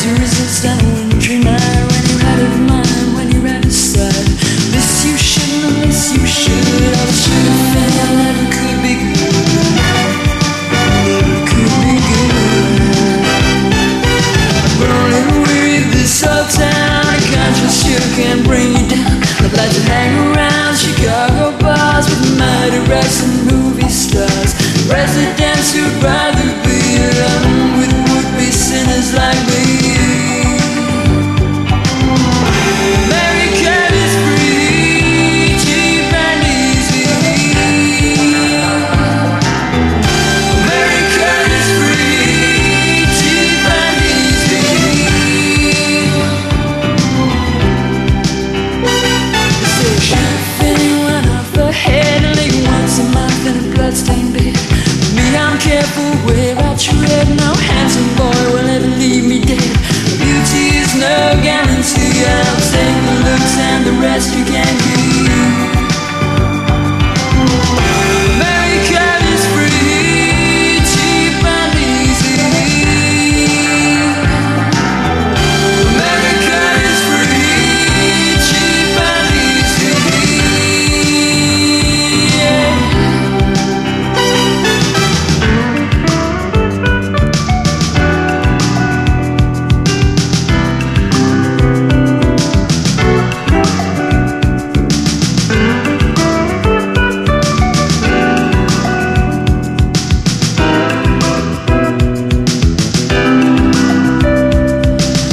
to resist a wintry night when you're out of mind, when you're out of sight. This you shouldn't, this you should. Have been, I could be good. Never could be good. Weary this. I you, can't bring you down. I'd like to hang around Chicago that handsome boy will ever leave me dead. Beauty is no guarantee. I'll take the looks and the rest